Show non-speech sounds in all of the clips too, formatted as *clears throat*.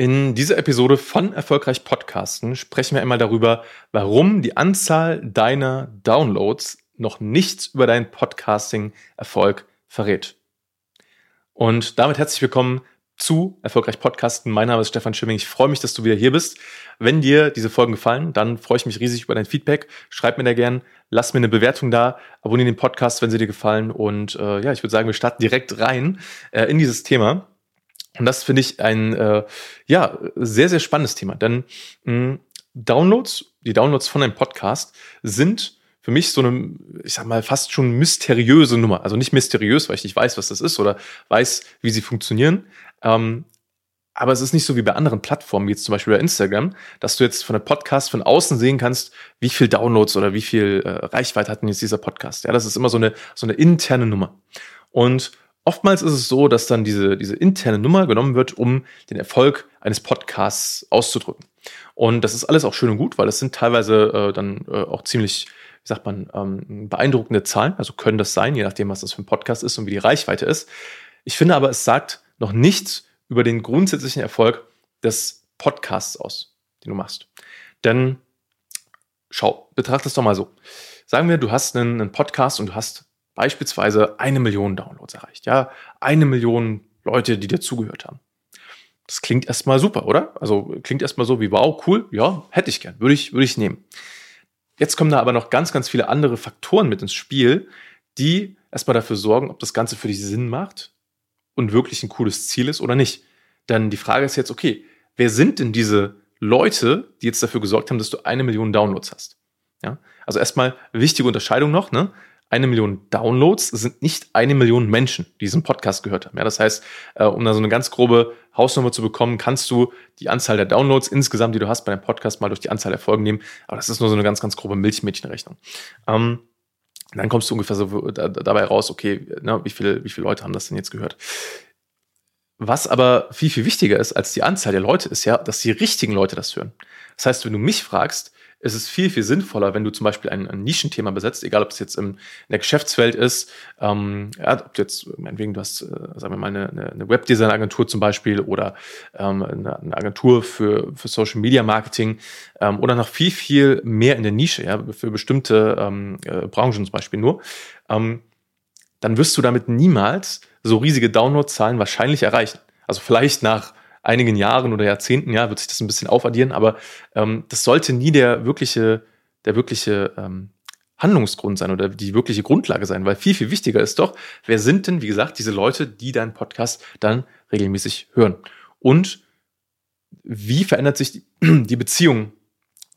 In dieser Episode von Erfolgreich Podcasten sprechen wir einmal darüber, warum die Anzahl deiner Downloads noch nichts über deinen Podcasting-Erfolg verrät. Und damit herzlich willkommen zu Erfolgreich Podcasten. Mein Name ist Stefan Schimming. Ich freue mich, dass du wieder hier bist. Wenn dir diese Folgen gefallen, dann freue ich mich riesig über dein Feedback. Schreib mir da gern, lass mir eine Bewertung da, abonniere den Podcast, wenn sie dir gefallen. Und äh, ja, ich würde sagen, wir starten direkt rein äh, in dieses Thema. Und das finde ich ein äh, ja sehr sehr spannendes Thema, denn mh, Downloads, die Downloads von einem Podcast sind für mich so eine, ich sag mal, fast schon mysteriöse Nummer. Also nicht mysteriös, weil ich nicht weiß, was das ist oder weiß, wie sie funktionieren. Ähm, aber es ist nicht so wie bei anderen Plattformen, wie jetzt zum Beispiel bei Instagram, dass du jetzt von einem Podcast von außen sehen kannst, wie viel Downloads oder wie viel äh, Reichweite hat denn jetzt dieser Podcast. Ja, das ist immer so eine, so eine interne Nummer. Und Oftmals ist es so, dass dann diese, diese interne Nummer genommen wird, um den Erfolg eines Podcasts auszudrücken. Und das ist alles auch schön und gut, weil das sind teilweise äh, dann äh, auch ziemlich, wie sagt man, ähm, beeindruckende Zahlen. Also können das sein, je nachdem, was das für ein Podcast ist und wie die Reichweite ist. Ich finde aber, es sagt noch nichts über den grundsätzlichen Erfolg des Podcasts aus, den du machst. Denn schau, betrachte es doch mal so. Sagen wir, du hast einen, einen Podcast und du hast beispielsweise eine Million Downloads erreicht. Ja, eine Million Leute, die dir zugehört haben. Das klingt erstmal super, oder? Also klingt erstmal so wie, wow, cool, ja, hätte ich gern, würde ich, würde ich nehmen. Jetzt kommen da aber noch ganz, ganz viele andere Faktoren mit ins Spiel, die erstmal dafür sorgen, ob das Ganze für dich Sinn macht und wirklich ein cooles Ziel ist oder nicht. Denn die Frage ist jetzt, okay, wer sind denn diese Leute, die jetzt dafür gesorgt haben, dass du eine Million Downloads hast? Ja, also erstmal wichtige Unterscheidung noch, ne? Eine Million Downloads sind nicht eine Million Menschen, die diesen Podcast gehört haben. Ja, das heißt, äh, um da so eine ganz grobe Hausnummer zu bekommen, kannst du die Anzahl der Downloads insgesamt, die du hast bei deinem Podcast, mal durch die Anzahl der Folgen nehmen. Aber das ist nur so eine ganz, ganz grobe Milchmädchenrechnung. Ähm, dann kommst du ungefähr so dabei raus, okay, ne, wie, viele, wie viele Leute haben das denn jetzt gehört? Was aber viel, viel wichtiger ist als die Anzahl der Leute, ist ja, dass die richtigen Leute das hören. Das heißt, wenn du mich fragst, es ist viel, viel sinnvoller, wenn du zum Beispiel ein, ein Nischenthema besetzt, egal ob es jetzt in der Geschäftswelt ist, ähm, ja, ob du jetzt, meinetwegen, du hast, äh, sagen wir mal, eine, eine Webdesign-Agentur zum Beispiel oder ähm, eine, eine Agentur für, für Social Media Marketing ähm, oder noch viel, viel mehr in der Nische, ja, für bestimmte ähm, äh, Branchen zum Beispiel nur, ähm, dann wirst du damit niemals so riesige Downloadzahlen wahrscheinlich erreichen. Also vielleicht nach einigen Jahren oder Jahrzehnten, ja, wird sich das ein bisschen aufaddieren, aber ähm, das sollte nie der wirkliche, der wirkliche ähm, Handlungsgrund sein oder die wirkliche Grundlage sein, weil viel, viel wichtiger ist doch, wer sind denn, wie gesagt, diese Leute, die deinen Podcast dann regelmäßig hören? Und wie verändert sich die, *clears throat* Beziehung,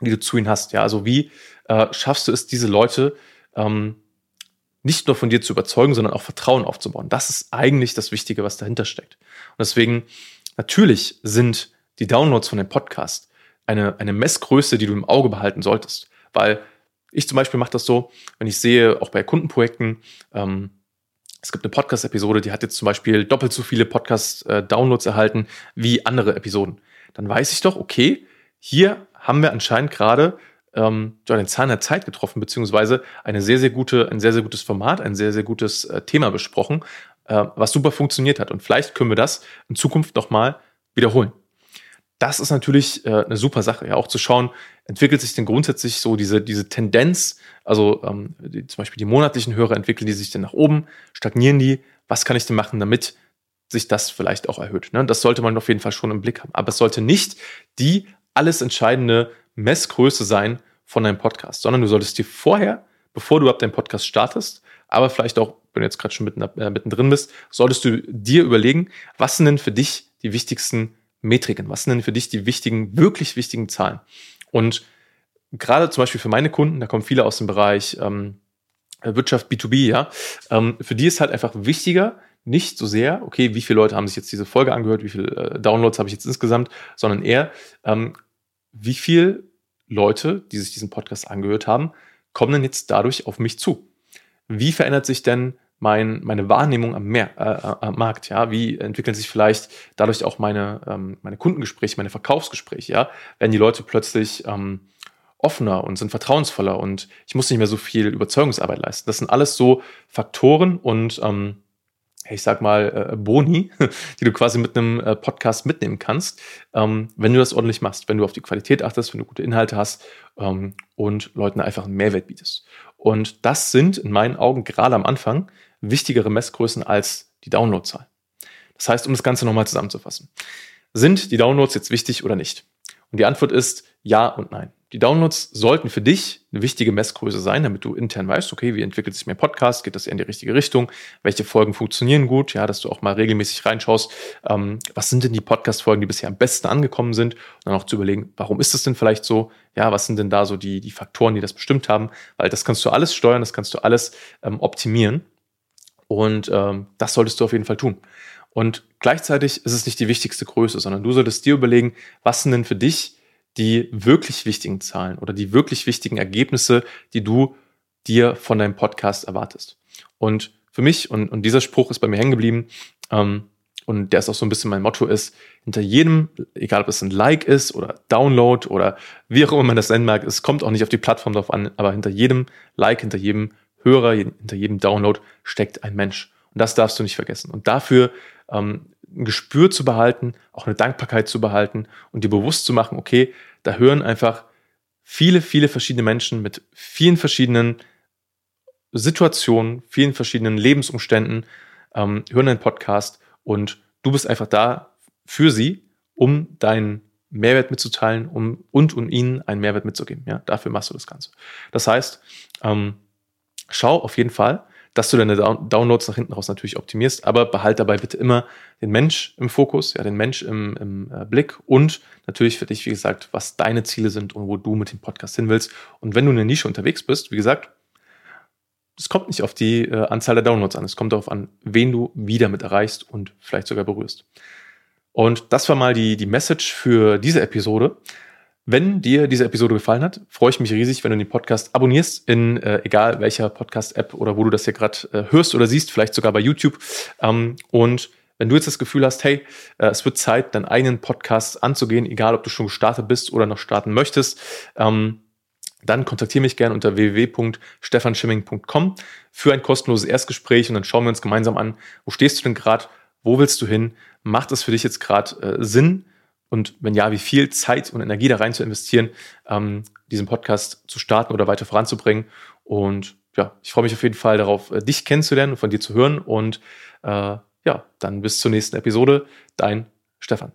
die du zu ihnen hast? Ja, also wie äh, schaffst du es, diese Leute ähm, nicht nur von dir zu überzeugen, sondern auch Vertrauen aufzubauen? Das ist eigentlich das Wichtige, was dahinter steckt. Und deswegen Natürlich sind die Downloads von dem Podcast eine, eine Messgröße, die du im Auge behalten solltest. Weil ich zum Beispiel mache das so, wenn ich sehe, auch bei Kundenprojekten, ähm, es gibt eine Podcast-Episode, die hat jetzt zum Beispiel doppelt so viele Podcast-Downloads erhalten wie andere Episoden. Dann weiß ich doch, okay, hier haben wir anscheinend gerade ähm, den Zahn der Zeit getroffen, beziehungsweise eine sehr, sehr gute, ein sehr, sehr gutes Format, ein sehr, sehr gutes äh, Thema besprochen, äh, was super funktioniert hat. Und vielleicht können wir das in Zukunft nochmal wiederholen. Das ist natürlich äh, eine super Sache, ja, auch zu schauen, entwickelt sich denn grundsätzlich so diese, diese Tendenz, also ähm, die, zum Beispiel die monatlichen Hörer entwickeln die sich denn nach oben, stagnieren die, was kann ich denn machen, damit sich das vielleicht auch erhöht. Ne? Das sollte man auf jeden Fall schon im Blick haben. Aber es sollte nicht die alles entscheidende Messgröße sein von deinem Podcast, sondern du solltest dir vorher, bevor du ab deinem Podcast startest, aber vielleicht auch wenn du jetzt gerade schon mitten, äh, mittendrin bist, solltest du dir überlegen, was sind denn für dich die wichtigsten Metriken? Was sind denn für dich die wichtigen, wirklich wichtigen Zahlen? Und gerade zum Beispiel für meine Kunden, da kommen viele aus dem Bereich ähm, Wirtschaft B2B, ja, ähm, für die ist halt einfach wichtiger, nicht so sehr, okay, wie viele Leute haben sich jetzt diese Folge angehört, wie viele äh, Downloads habe ich jetzt insgesamt, sondern eher, ähm, wie viele Leute, die sich diesen Podcast angehört haben, kommen denn jetzt dadurch auf mich zu? Wie verändert sich denn mein, meine Wahrnehmung am, Meer, äh, äh, am Markt, ja, wie entwickeln sich vielleicht dadurch auch meine, ähm, meine Kundengespräche, meine Verkaufsgespräche, ja, werden die Leute plötzlich ähm, offener und sind vertrauensvoller und ich muss nicht mehr so viel Überzeugungsarbeit leisten. Das sind alles so Faktoren und ähm, ich sag mal, äh, Boni, *laughs* die du quasi mit einem äh, Podcast mitnehmen kannst, ähm, wenn du das ordentlich machst, wenn du auf die Qualität achtest, wenn du gute Inhalte hast ähm, und Leuten einfach einen Mehrwert bietest. Und das sind in meinen Augen gerade am Anfang wichtigere Messgrößen als die Downloadzahl. Das heißt, um das Ganze nochmal zusammenzufassen. Sind die Downloads jetzt wichtig oder nicht? Und die Antwort ist ja und nein. Die Downloads sollten für dich eine wichtige Messgröße sein, damit du intern weißt, okay, wie entwickelt sich mein Podcast, geht das eher in die richtige Richtung, welche Folgen funktionieren gut, ja, dass du auch mal regelmäßig reinschaust, ähm, was sind denn die Podcast-Folgen, die bisher am besten angekommen sind? Und dann auch zu überlegen, warum ist das denn vielleicht so, ja, was sind denn da so die, die Faktoren, die das bestimmt haben, weil das kannst du alles steuern, das kannst du alles ähm, optimieren. Und ähm, das solltest du auf jeden Fall tun. Und gleichzeitig ist es nicht die wichtigste Größe, sondern du solltest dir überlegen, was sind denn für dich die wirklich wichtigen Zahlen oder die wirklich wichtigen Ergebnisse, die du dir von deinem Podcast erwartest. Und für mich, und, und dieser Spruch ist bei mir hängen geblieben, ähm, und der ist auch so ein bisschen mein Motto ist, hinter jedem, egal ob es ein Like ist oder Download oder wie auch immer man das nennen mag, es kommt auch nicht auf die Plattform drauf an, aber hinter jedem Like, hinter jedem Hörer, hinter jedem Download steckt ein Mensch. Und das darfst du nicht vergessen. Und dafür ähm, ein Gespür zu behalten, auch eine Dankbarkeit zu behalten und dir bewusst zu machen, okay, da hören einfach viele, viele verschiedene Menschen mit vielen verschiedenen Situationen, vielen verschiedenen Lebensumständen, ähm, hören einen Podcast und du bist einfach da für sie, um deinen Mehrwert mitzuteilen um, und um ihnen einen Mehrwert mitzugeben. Ja, dafür machst du das Ganze. Das heißt, ähm, schau auf jeden Fall, dass du deine Downloads nach hinten raus natürlich optimierst, aber behalt dabei bitte immer den Mensch im Fokus, ja, den Mensch im, im äh, Blick und natürlich für dich, wie gesagt, was deine Ziele sind und wo du mit dem Podcast hin willst. Und wenn du in der Nische unterwegs bist, wie gesagt, es kommt nicht auf die äh, Anzahl der Downloads an, es kommt darauf an, wen du wieder mit erreichst und vielleicht sogar berührst. Und das war mal die, die Message für diese Episode. Wenn dir diese Episode gefallen hat, freue ich mich riesig, wenn du den Podcast abonnierst, in äh, egal welcher Podcast-App oder wo du das hier gerade äh, hörst oder siehst, vielleicht sogar bei YouTube. Ähm, und wenn du jetzt das Gefühl hast, hey, äh, es wird Zeit, deinen eigenen Podcast anzugehen, egal ob du schon gestartet bist oder noch starten möchtest, ähm, dann kontaktiere mich gerne unter www.stefanschimming.com für ein kostenloses Erstgespräch und dann schauen wir uns gemeinsam an, wo stehst du denn gerade, wo willst du hin, macht es für dich jetzt gerade äh, Sinn, und wenn ja, wie viel Zeit und Energie da rein zu investieren, ähm, diesen Podcast zu starten oder weiter voranzubringen. Und ja, ich freue mich auf jeden Fall darauf, äh, dich kennenzulernen und von dir zu hören. Und äh, ja, dann bis zur nächsten Episode. Dein Stefan.